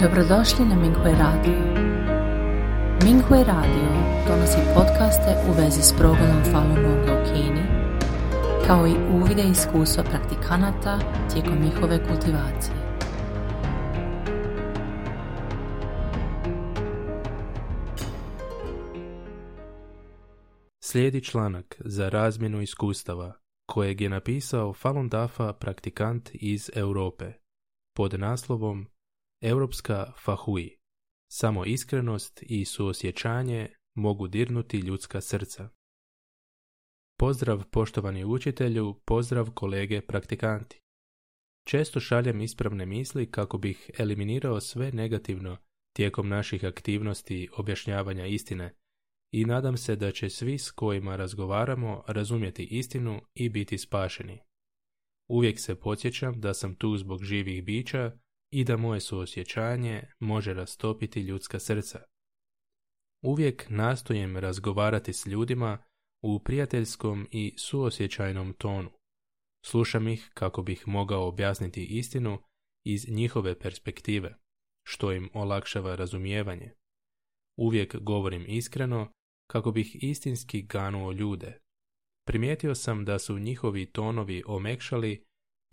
Dobrodošli na Minghui Radio. Minghui Radio donosi podcaste u vezi s progledom Falun Gonga u Kini, kao i uvide iskustva praktikanata tijekom njihove kultivacije. Slijedi članak za razmjenu iskustava kojeg je napisao Falun Dafa praktikant iz Europe pod naslovom Europska Fahui. Samo iskrenost i suosjećanje mogu dirnuti ljudska srca. Pozdrav poštovani učitelju, pozdrav kolege praktikanti. Često šaljem ispravne misli kako bih eliminirao sve negativno tijekom naših aktivnosti objašnjavanja istine i nadam se da će svi s kojima razgovaramo razumjeti istinu i biti spašeni. Uvijek se podsjećam da sam tu zbog živih bića i da moje suosjećanje može rastopiti ljudska srca. Uvijek nastojem razgovarati s ljudima u prijateljskom i suosjećajnom tonu. Slušam ih kako bih mogao objasniti istinu iz njihove perspektive, što im olakšava razumijevanje. Uvijek govorim iskreno kako bih istinski ganuo ljude. Primijetio sam da su njihovi tonovi omekšali,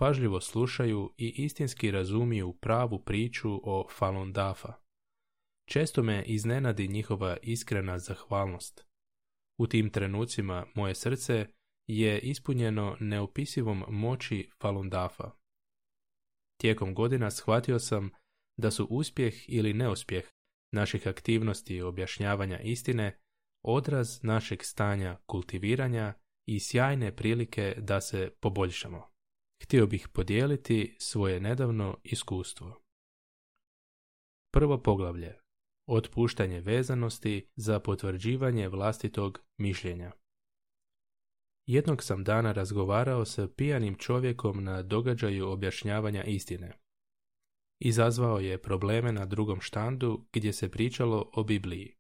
pažljivo slušaju i istinski razumiju pravu priču o Falun Dafa. Često me iznenadi njihova iskrena zahvalnost. U tim trenucima moje srce je ispunjeno neopisivom moći Falun Dafa. Tijekom godina shvatio sam da su uspjeh ili neuspjeh naših aktivnosti objašnjavanja istine odraz našeg stanja kultiviranja i sjajne prilike da se poboljšamo. Htio bih podijeliti svoje nedavno iskustvo. Prvo poglavlje. Otpuštanje vezanosti za potvrđivanje vlastitog mišljenja. Jednog sam dana razgovarao sa pijanim čovjekom na događaju objašnjavanja istine. Izazvao je probleme na drugom štandu gdje se pričalo o Bibliji.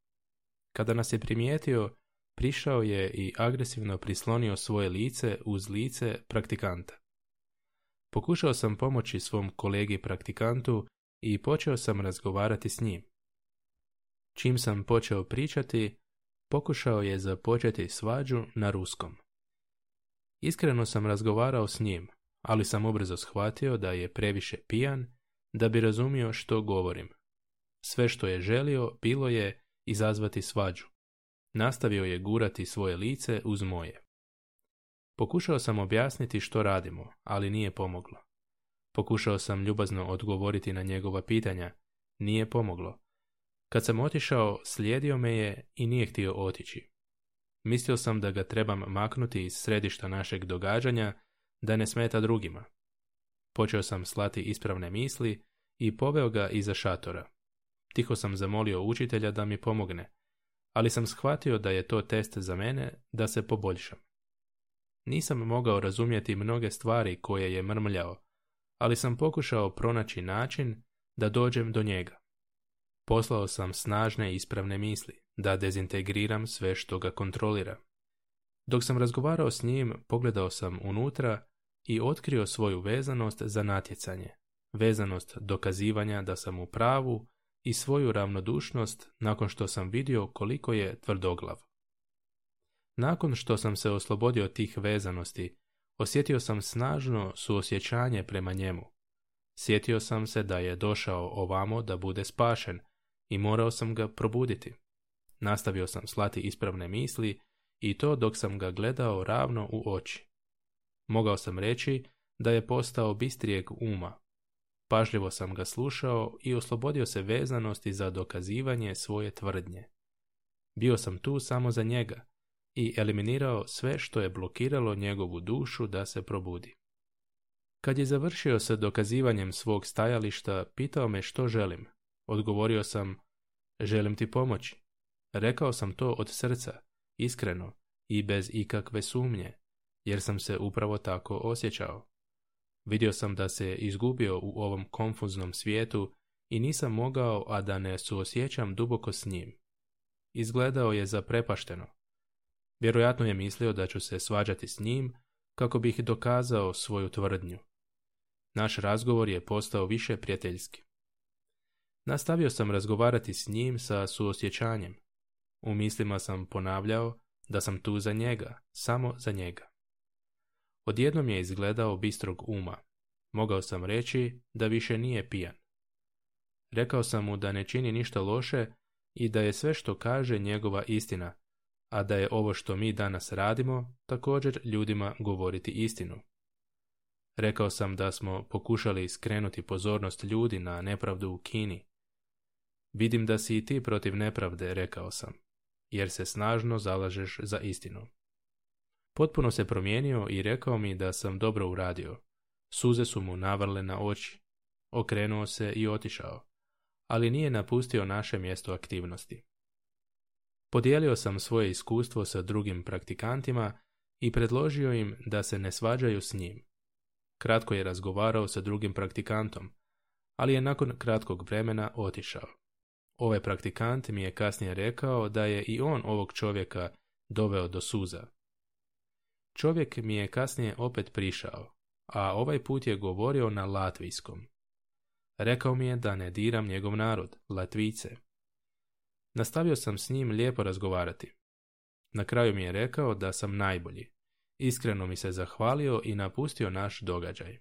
Kada nas je primijetio, prišao je i agresivno prislonio svoje lice uz lice praktikanta. Pokušao sam pomoći svom kolegi praktikantu i počeo sam razgovarati s njim. Čim sam počeo pričati, pokušao je započeti svađu na ruskom. Iskreno sam razgovarao s njim, ali sam ubrzo shvatio da je previše pijan da bi razumio što govorim. Sve što je želio bilo je izazvati svađu. Nastavio je gurati svoje lice uz moje. Pokušao sam objasniti što radimo, ali nije pomoglo. Pokušao sam ljubazno odgovoriti na njegova pitanja, nije pomoglo. Kad sam otišao, slijedio me je i nije htio otići. Mislio sam da ga trebam maknuti iz središta našeg događanja, da ne smeta drugima. Počeo sam slati ispravne misli i poveo ga iza šatora. Tiho sam zamolio učitelja da mi pomogne, ali sam shvatio da je to test za mene da se poboljšam. Nisam mogao razumjeti mnoge stvari koje je mrmljao, ali sam pokušao pronaći način da dođem do njega. Poslao sam snažne ispravne misli, da dezintegriram sve što ga kontrolira. Dok sam razgovarao s njim, pogledao sam unutra i otkrio svoju vezanost za natjecanje, vezanost dokazivanja da sam u pravu i svoju ravnodušnost nakon što sam vidio koliko je tvrdoglav. Nakon što sam se oslobodio tih vezanosti, osjetio sam snažno suosjećanje prema njemu. Sjetio sam se da je došao ovamo da bude spašen i morao sam ga probuditi. Nastavio sam slati ispravne misli i to dok sam ga gledao ravno u oči. Mogao sam reći da je postao bistrijeg uma, Pažljivo sam ga slušao i oslobodio se vezanosti za dokazivanje svoje tvrdnje. Bio sam tu samo za njega i eliminirao sve što je blokiralo njegovu dušu da se probudi. Kad je završio sa dokazivanjem svog stajališta, pitao me što želim. Odgovorio sam, želim ti pomoći. Rekao sam to od srca, iskreno i bez ikakve sumnje, jer sam se upravo tako osjećao. Vidio sam da se izgubio u ovom konfuznom svijetu i nisam mogao, a da ne suosjećam duboko s njim. Izgledao je zaprepašteno. Vjerojatno je mislio da ću se svađati s njim kako bih dokazao svoju tvrdnju. Naš razgovor je postao više prijateljski. Nastavio sam razgovarati s njim sa suosjećanjem. U mislima sam ponavljao da sam tu za njega, samo za njega. Odjednom je izgledao bistrog uma. Mogao sam reći da više nije pijan. Rekao sam mu da ne čini ništa loše i da je sve što kaže njegova istina, a da je ovo što mi danas radimo također ljudima govoriti istinu. Rekao sam da smo pokušali skrenuti pozornost ljudi na nepravdu u Kini. Vidim da si i ti protiv nepravde, rekao sam, jer se snažno zalažeš za istinu. Potpuno se promijenio i rekao mi da sam dobro uradio. Suze su mu navrle na oči. Okrenuo se i otišao, ali nije napustio naše mjesto aktivnosti. Podijelio sam svoje iskustvo sa drugim praktikantima i predložio im da se ne svađaju s njim. Kratko je razgovarao sa drugim praktikantom, ali je nakon kratkog vremena otišao. Ovaj praktikant mi je kasnije rekao da je i on ovog čovjeka doveo do suza. Čovjek mi je kasnije opet prišao, a ovaj put je govorio na latvijskom. Rekao mi je da ne diram njegov narod, Latvice. Nastavio sam s njim lijepo razgovarati. Na kraju mi je rekao da sam najbolji. Iskreno mi se zahvalio i napustio naš događaj.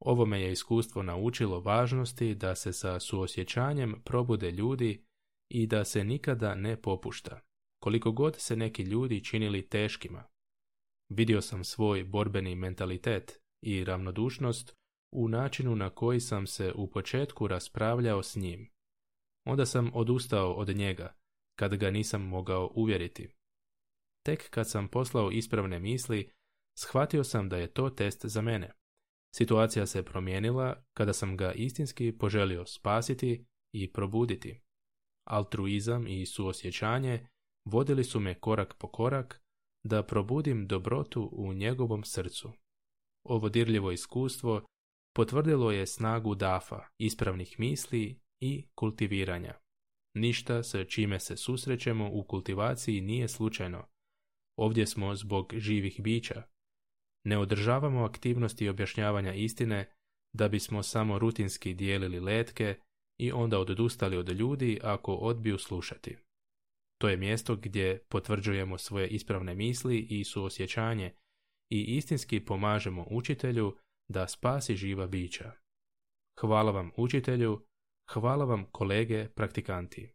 Ovo me je iskustvo naučilo važnosti da se sa suosjećanjem probude ljudi i da se nikada ne popušta, koliko god se neki ljudi činili teškima. Vidio sam svoj borbeni mentalitet i ravnodušnost u načinu na koji sam se u početku raspravljao s njim. Onda sam odustao od njega, kad ga nisam mogao uvjeriti. Tek kad sam poslao ispravne misli, shvatio sam da je to test za mene. Situacija se promijenila kada sam ga istinski poželio spasiti i probuditi. Altruizam i suosjećanje vodili su me korak po korak da probudim dobrotu u njegovom srcu. Ovo dirljivo iskustvo potvrdilo je snagu dafa, ispravnih misli i kultiviranja. Ništa sa čime se susrećemo u kultivaciji nije slučajno. Ovdje smo zbog živih bića. Ne održavamo aktivnosti objašnjavanja istine da bismo samo rutinski dijelili letke i onda odustali od ljudi ako odbiju slušati. To je mjesto gdje potvrđujemo svoje ispravne misli i suosjećanje i istinski pomažemo učitelju da spasi živa bića. Hvala vam učitelju, hvala vam kolege praktikanti.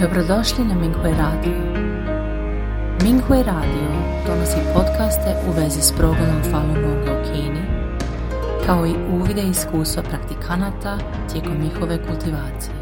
Dobrodošli na Minghui Radio. Minghui Radio donosi podcaste u vezi s progledom Falun Gonga u Kini, kao i uvide iskustva praktikanata tijekom njihove kultivacije.